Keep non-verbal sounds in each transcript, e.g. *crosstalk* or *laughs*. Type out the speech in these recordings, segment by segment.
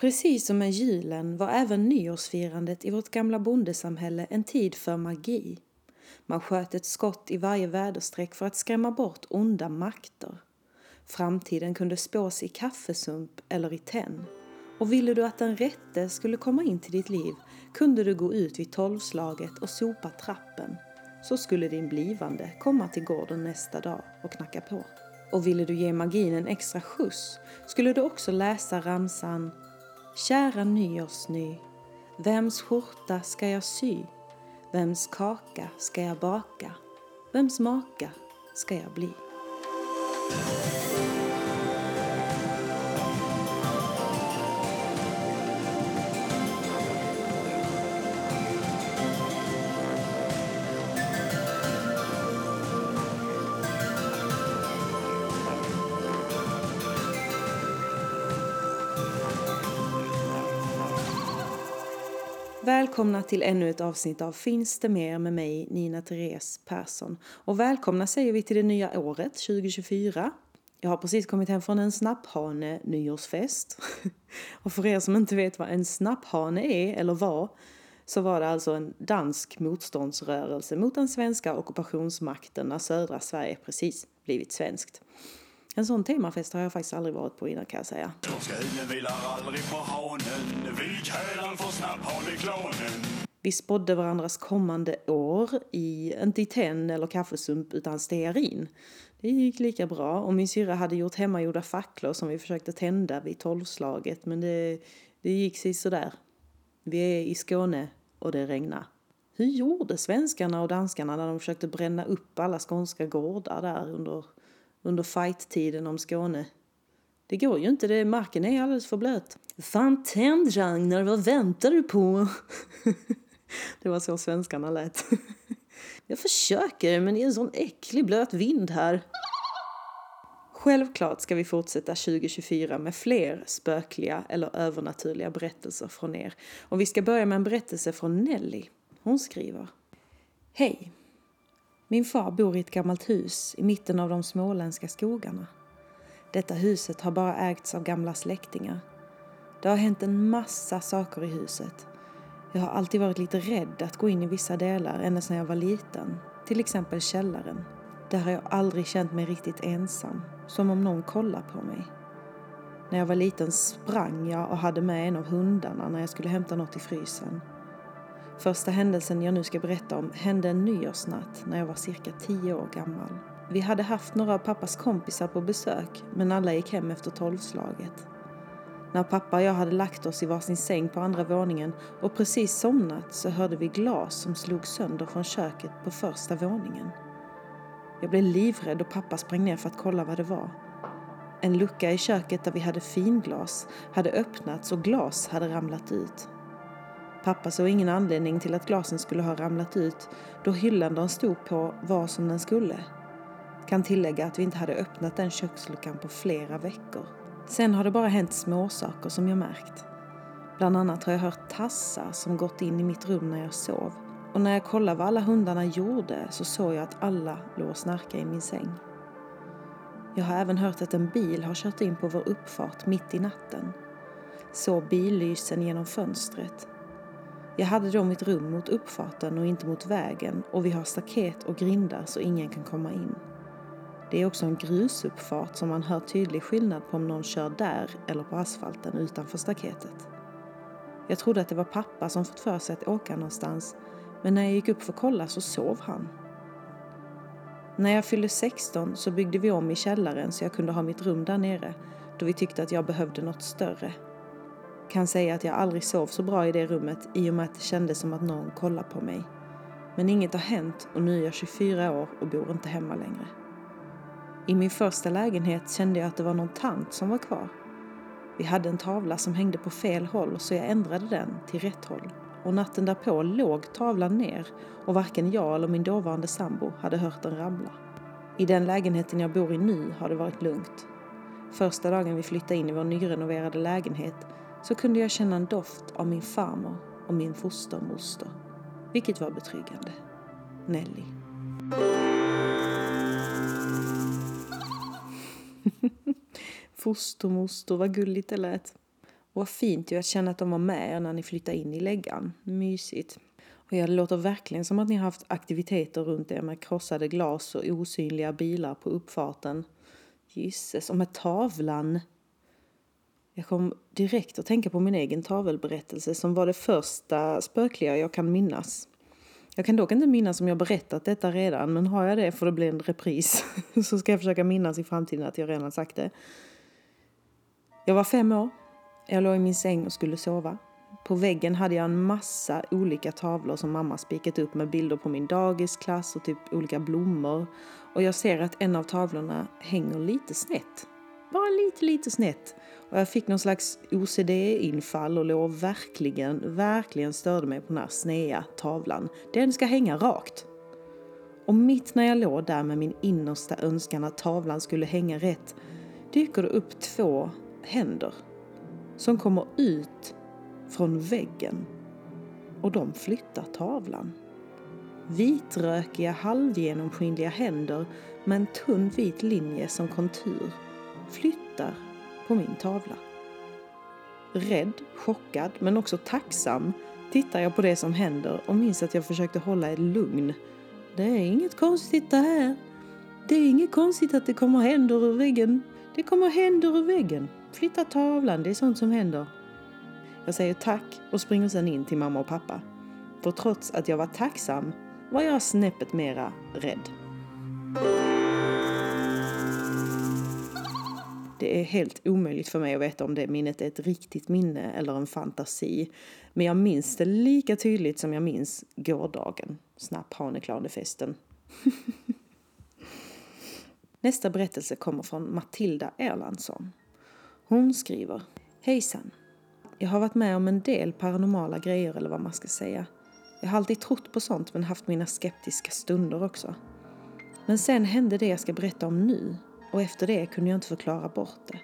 Precis som med julen var även nyårsfirandet i vårt gamla bondesamhälle en tid för magi. Man sköt ett skott i varje väderstreck för att skrämma bort onda makter. Framtiden kunde spås i kaffesump eller i tenn. Och ville du att den rätte skulle komma in till ditt liv kunde du gå ut vid tolvslaget och sopa trappen. Så skulle din blivande komma till gården nästa dag och knacka på. Och ville du ge magin en extra skjuts skulle du också läsa ramsan Kära nyårsny, vems skjorta ska jag sy? Vems kaka ska jag baka? Vems maka ska jag bli? Välkomna till ännu ett avsnitt av Finns det mer med mig, Nina Therese Persson. Och välkomna säger vi till det nya året, 2024. Jag har precis kommit hem från en snapphane nyårsfest. *laughs* Och för er som inte vet vad en snapphane är, eller var, så var det alltså en dansk motståndsrörelse mot den svenska ockupationsmakten när södra Sverige precis blivit svenskt. En sån temafest har jag faktiskt aldrig varit på innan kan jag säga. Vi spådde varandras kommande år i, inte i tenn eller kaffesump utan stearin. Det gick lika bra och min syrra hade gjort hemmagjorda facklor som vi försökte tända vid tolvslaget men det, det gick sig sådär. Vi är i Skåne och det regnar. Hur gjorde svenskarna och danskarna när de försökte bränna upp alla skånska gårdar där under under fight-tiden om Skåne. Det går ju inte, det, marken är alldeles för blöt. Fan tänd Ragnar, vad väntar du på? *laughs* det var så svenskarna lät. *laughs* Jag försöker, men det är en sån äcklig blöt vind här. Självklart ska vi fortsätta 2024 med fler spökliga eller övernaturliga berättelser från er. Och vi ska börja med en berättelse från Nelly. Hon skriver. Hej! Min far bor i ett gammalt hus i mitten av de småländska skogarna. Detta huset har bara ägts av gamla släktingar. Det har hänt en massa saker i huset. Jag har alltid varit lite rädd att gå in i vissa delar ända sedan jag var liten. Till exempel källaren. Där har jag aldrig känt mig riktigt ensam, som om någon kollar på mig. När jag var liten sprang jag och hade med en av hundarna när jag skulle hämta något i frysen. Första händelsen jag nu ska berätta om hände en nyårsnatt när jag var cirka tio år gammal. Vi hade haft några av pappas kompisar på besök men alla gick hem efter tolvslaget. När pappa och jag hade lagt oss i varsin säng på andra våningen och precis somnat så hörde vi glas som slog sönder från köket på första våningen. Jag blev livrädd och pappa sprang ner för att kolla vad det var. En lucka i köket där vi hade finglas hade öppnats och glas hade ramlat ut. Pappa såg ingen anledning till att glasen skulle ha ramlat ut då hyllan de stod på var som den skulle. Kan tillägga att vi inte hade öppnat den köksluckan på flera veckor. Sen har det bara hänt småsaker som jag märkt. Bland annat har jag hört tassar som gått in i mitt rum när jag sov. Och när jag kollade vad alla hundarna gjorde så såg jag att alla låg och snarkade i min säng. Jag har även hört att en bil har kört in på vår uppfart mitt i natten. Såg billysen genom fönstret jag hade då mitt rum mot uppfarten och inte mot vägen och vi har staket och grindar så ingen kan komma in. Det är också en grusuppfart som man hör tydlig skillnad på om någon kör där eller på asfalten utanför staketet. Jag trodde att det var pappa som fått för sig att åka någonstans men när jag gick upp för att kolla så sov han. När jag fyllde 16 så byggde vi om i källaren så jag kunde ha mitt rum där nere då vi tyckte att jag behövde något större kan säga att jag aldrig sov så bra i det rummet i och med att det kändes som att någon kollade på mig. Men inget har hänt och nu är jag 24 år och bor inte hemma längre. I min första lägenhet kände jag att det var någon tant som var kvar. Vi hade en tavla som hängde på fel håll så jag ändrade den till rätt håll. Och natten därpå låg tavlan ner och varken jag eller min dåvarande sambo hade hört den ramla. I den lägenheten jag bor i nu har det varit lugnt. Första dagen vi flyttade in i vår nyrenoverade lägenhet så kunde jag känna en doft av min farmor och min fostermoster, vilket var betryggande. Nelly. *laughs* Fostermoster, vad gulligt det lät. vad fint ju att känna att de var med när ni flyttade in i läggan. Mysigt. Och ja, det låter verkligen som att ni har haft aktiviteter runt er med krossade glas och osynliga bilar på uppfarten. Gisses, och med tavlan. Jag kom direkt att tänka på min egen tavelberättelse som var det första spökliga jag kan minnas. Jag kan dock inte minnas om jag berättat detta redan, men har jag det får det bli en repris. *laughs* Så ska jag försöka minnas i framtiden att jag redan sagt det. Jag var fem år. Jag låg i min säng och skulle sova. På väggen hade jag en massa olika tavlor som mamma spikat upp med bilder på min dagisklass och typ olika blommor. Och jag ser att en av tavlorna hänger lite snett. Bara lite, lite snett. Och jag fick någon slags OCD-infall och låg verkligen, verkligen störde mig på den här snea tavlan. Den ska hänga rakt. Och mitt när jag låg där med min innersta önskan att tavlan skulle hänga rätt dyker det upp två händer som kommer ut från väggen och de flyttar tavlan. Vitrökiga halvgenomskinliga händer med en tunn vit linje som kontur flyttar på min tavla. Rädd, chockad men också tacksam tittar jag på det som händer och minns att jag försökte hålla ett lugn. Det är inget konstigt det här. Det är inget konstigt att det kommer händer ur väggen. Det kommer händer ur väggen. Flytta tavlan, det är sånt som händer. Jag säger tack och springer sedan in till mamma och pappa. För trots att jag var tacksam var jag snäppet mera rädd. Det är helt omöjligt för mig att veta om det minnet är ett riktigt minne eller en fantasi. Men jag minns det lika tydligt som jag minns gårdagen, snapphaneklanefesten. *laughs* Nästa berättelse kommer från Matilda Erlandsson. Hon skriver Hejsan! Jag har varit med om en del paranormala grejer eller vad man ska säga. Jag har alltid trott på sånt men haft mina skeptiska stunder också. Men sen hände det jag ska berätta om nu och efter det kunde jag inte förklara bort det.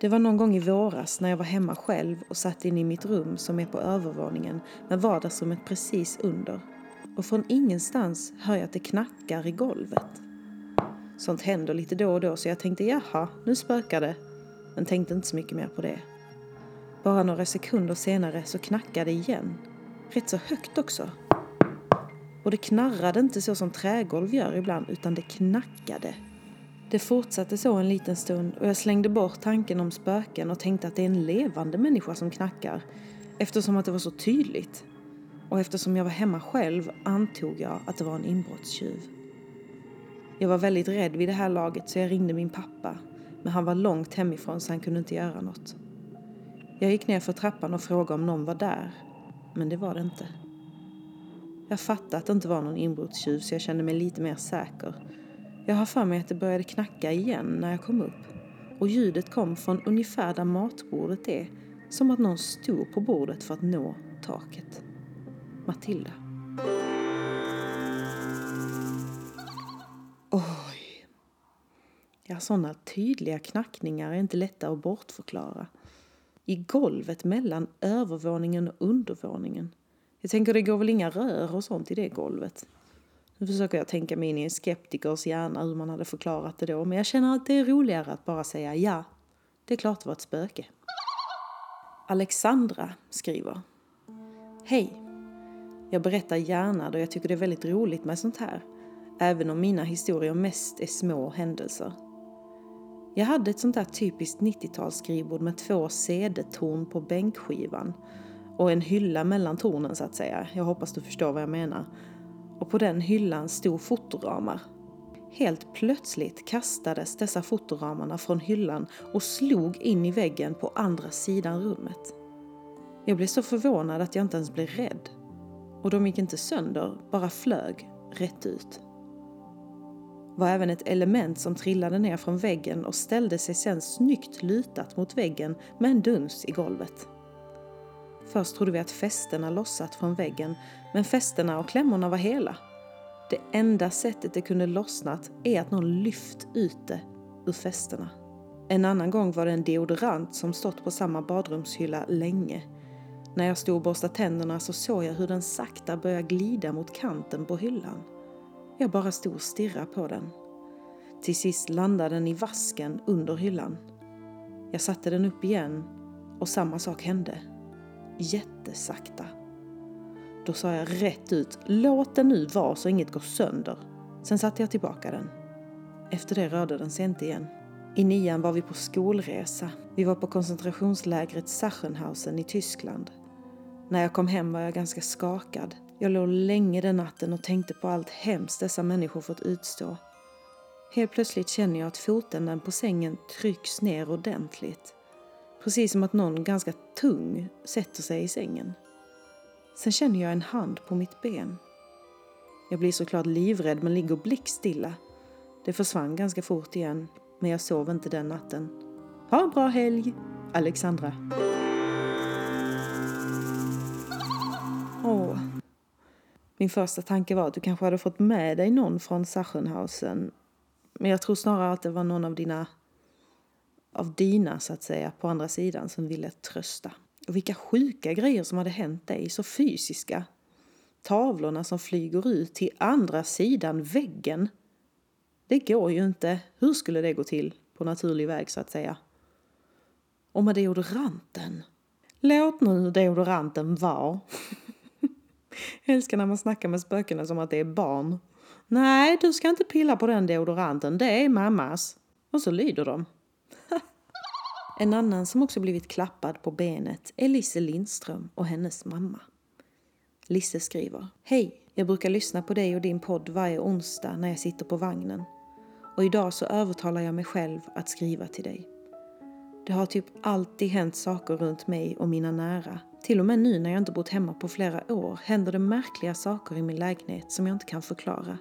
Det var någon gång i våras när jag var hemma själv och satt inne i mitt rum som är på övervåningen med vardagsrummet precis under. Och från ingenstans hör jag att det knackar i golvet. Sånt händer lite då och då så jag tänkte jaha, nu spökar det. Men tänkte inte så mycket mer på det. Bara några sekunder senare så knackade det igen. Rätt så högt också. Och det knarrade inte så som trägolv gör ibland, utan det knackade. Det fortsatte så en liten stund och jag slängde bort tanken om spöken och tänkte att det är en levande människa som knackar, eftersom att det var så tydligt. Och eftersom jag var hemma själv antog jag att det var en inbrottstjuv. Jag var väldigt rädd vid det här laget så jag ringde min pappa, men han var långt hemifrån så han kunde inte göra något. Jag gick ner för trappan och frågade om någon var där, men det var det inte. Jag fattade att det inte var någon inbrottstjuv så jag kände mig lite mer säker. Jag har för mig att det började knacka igen när jag kom upp och ljudet kom från ungefär där matbordet är, som att någon stod på bordet för att nå taket. Matilda. Oj. Ja, sådana tydliga knackningar är inte lätta att bortförklara. I golvet mellan övervåningen och undervåningen. Jag tänker det går väl inga rör och sånt i det golvet. Nu försöker jag tänka mig in i en skeptikers hjärna hur man hade förklarat det då. Men jag känner att det är roligare att bara säga ja. Det är klart det var ett spöke. Alexandra skriver. Hej! Jag berättar gärna då jag tycker det är väldigt roligt med sånt här. Även om mina historier mest är små händelser. Jag hade ett sånt där typiskt 90-talsskrivbord med två CD-torn på bänkskivan och en hylla mellan tornen så att säga. Jag hoppas du förstår vad jag menar. Och på den hyllan stod fotoramar. Helt plötsligt kastades dessa fotoramarna från hyllan och slog in i väggen på andra sidan rummet. Jag blev så förvånad att jag inte ens blev rädd. Och de gick inte sönder, bara flög rätt ut. var även ett element som trillade ner från väggen och ställde sig sen snyggt lutat mot väggen med en duns i golvet. Först trodde vi att fästena lossat från väggen, men fästena och klämmorna var hela. Det enda sättet det kunde lossnat är att någon lyft ut det ur fästena. En annan gång var det en deodorant som stått på samma badrumshylla länge. När jag stod och borstade tänderna så såg jag hur den sakta började glida mot kanten på hyllan. Jag bara stod och stirrade på den. Till sist landade den i vasken under hyllan. Jag satte den upp igen och samma sak hände. Jättesakta. Då sa jag rätt ut, låt den nu vara så inget går sönder. Sen satte jag tillbaka den. Efter det rörde den sig inte igen. I nian var vi på skolresa. Vi var på koncentrationslägret Sachsenhausen i Tyskland. När jag kom hem var jag ganska skakad. Jag låg länge den natten och tänkte på allt hemskt dessa människor fått utstå. Helt plötsligt känner jag att fotänden på sängen trycks ner ordentligt. Precis som att någon ganska tung sätter sig i sängen. Sen känner jag en hand på mitt ben. Jag blir såklart livrädd men ligger blickstilla. Det försvann ganska fort igen, men jag sov inte den natten. Ha en bra helg! Alexandra. Åh. Min första tanke var att du kanske hade fått med dig någon från Sachsenhausen. Men jag tror snarare att det var någon av dina av dina, så att säga, på andra sidan som ville trösta. Och vilka sjuka grejer som hade hänt dig, så fysiska. Tavlorna som flyger ut till andra sidan väggen. Det går ju inte. Hur skulle det gå till på naturlig väg så att säga? Och med deodoranten. Låt nu deodoranten vara. *laughs* Jag älskar när man snackar med spökena som att det är barn. Nej, du ska inte pilla på den deodoranten, det är mammas. Och så lyder de. *laughs* En annan som också blivit klappad på benet är Lisse Lindström och hennes mamma. Lisse skriver. Hej! Jag brukar lyssna på dig och din podd varje onsdag när jag sitter på vagnen. Och idag så övertalar jag mig själv att skriva till dig. Det har typ alltid hänt saker runt mig och mina nära. Till och med nu när jag inte bott hemma på flera år händer det märkliga saker i min lägenhet som jag inte kan förklara.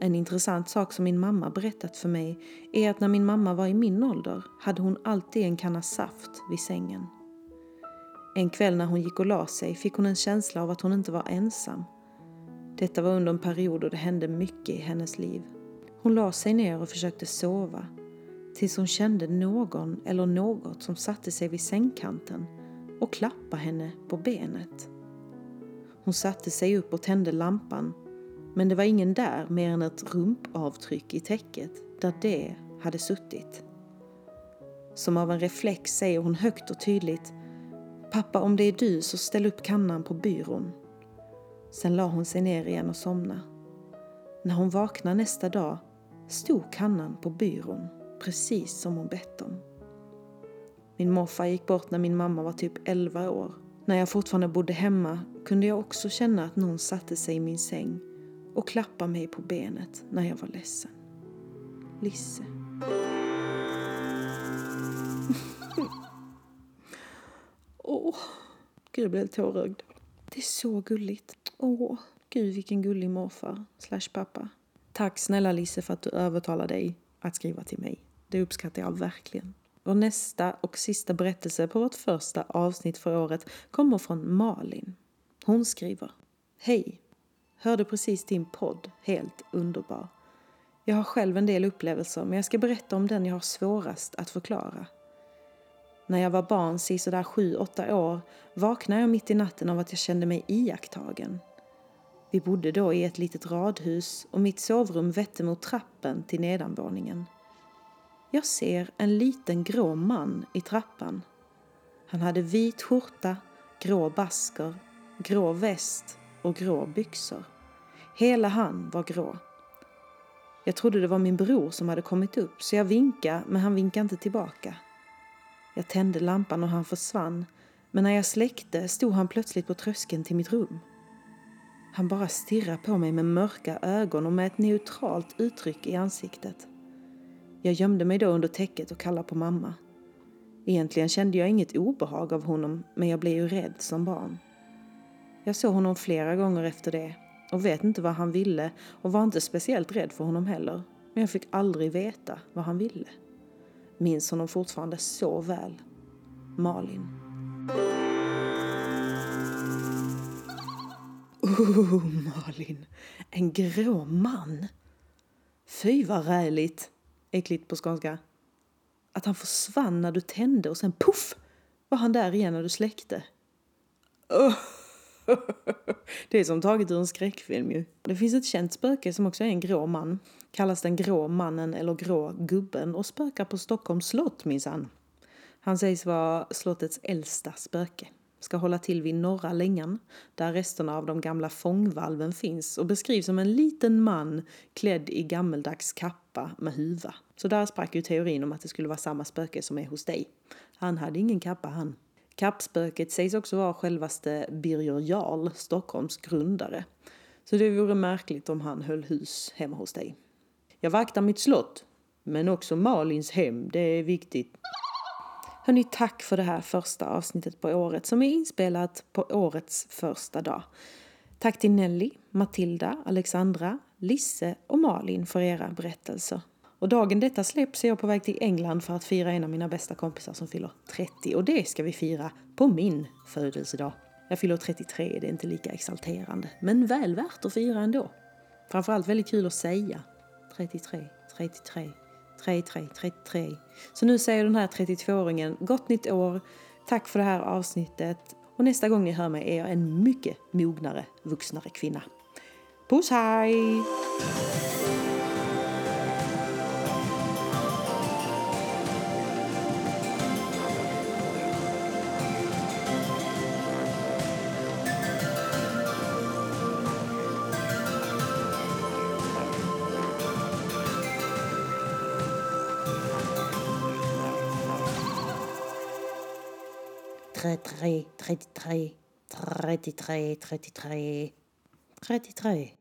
En intressant sak som min mamma berättat för mig är att när min mamma var i min ålder hade hon alltid en kanna saft vid sängen. En kväll när hon gick och la sig fick hon en känsla av att hon inte var ensam. Detta var under en period då det hände mycket i hennes liv. Hon la sig ner och försökte sova tills hon kände någon eller något som satte sig vid sängkanten och klappade henne på benet. Hon satte sig upp och tände lampan men det var ingen där mer än ett rumpavtryck i täcket där det hade suttit. Som av en reflex säger hon högt och tydligt Pappa, om det är du så ställ upp kannan på byrån. Sen la hon sig ner igen och somnade. När hon vaknade nästa dag stod kannan på byrån precis som hon bett om. Min morfar gick bort när min mamma var typ 11 år. När jag fortfarande bodde hemma kunde jag också känna att någon satte sig i min säng och klappade mig på benet när jag var ledsen. Lisse. *laughs* Åh, oh, gud jag blev tårögd. Det är så gulligt. Åh, oh, gud vilken gullig morfar slash pappa. Tack snälla Lisse för att du övertalade dig att skriva till mig. Det uppskattar jag verkligen. Vår nästa och sista berättelse på vårt första avsnitt för året kommer från Malin. Hon skriver. Hej! Hörde precis din podd. Helt underbar. Jag har själv en del upplevelser men jag ska berätta om den jag har svårast att förklara. När jag var barn, sådär sju, åtta år, vaknade jag mitt i natten av att jag kände mig iakttagen. Vi bodde då i ett litet radhus och mitt sovrum vette mot trappen till nedanvåningen. Jag ser en liten grå man i trappan. Han hade vit skjorta, grå basker, grå väst och grå byxor. Hela han var grå. Jag trodde det var min bror som hade kommit upp så jag vinkade men han vinkade inte tillbaka. Jag tände lampan och han försvann men när jag släckte stod han plötsligt på tröskeln till mitt rum. Han bara stirrade på mig med mörka ögon och med ett neutralt uttryck i ansiktet. Jag gömde mig då under täcket och kallade på mamma. Egentligen kände jag inget obehag av honom men jag blev ju rädd som barn. Jag såg honom flera gånger efter det och vet inte vad han ville och var inte speciellt rädd för honom heller. Men jag fick aldrig veta vad han ville. Minns honom fortfarande så väl. Malin. Oh, Malin. En grå man. Fy vad räligt. Äckligt på skånska. Att han försvann när du tände och sen puff var han där igen när du släckte. Oh. *laughs* det är som taget ur en skräckfilm ju. Det finns ett känt spöke som också är en grå man. Kallas den grå mannen eller grå gubben och spökar på Stockholms slott minsann. Han sägs vara slottets äldsta spöke. Ska hålla till vid norra längan, där resterna av de gamla fångvalven finns och beskrivs som en liten man klädd i gammeldags kappa med huva. Så där sprack ju teorin om att det skulle vara samma spöke som är hos dig. Han hade ingen kappa han. Kappspöket sägs också vara självaste Birger Jarl, Stockholms grundare. Så det vore märkligt om han höll hus hemma hos dig. Jag vaktar mitt slott, men också Malins hem, det är viktigt. Hörni, tack för det här första avsnittet på året som är inspelat på årets första dag. Tack till Nelly, Matilda, Alexandra, Lisse och Malin för era berättelser. Och dagen detta släpps är jag på väg till England för att fira en av mina bästa kompisar som fyller 30 och det ska vi fira på min födelsedag. Jag fyller 33, det är inte lika exalterande, men väl värt att fira ändå. Framförallt väldigt kul att säga 33, 33, 33, 33. Så nu säger den här 32-åringen gott nytt år, tack för det här avsnittet och nästa gång ni hör mig är jag en mycket mognare, vuxnare kvinna. Puss hej! très très très très très très très très très très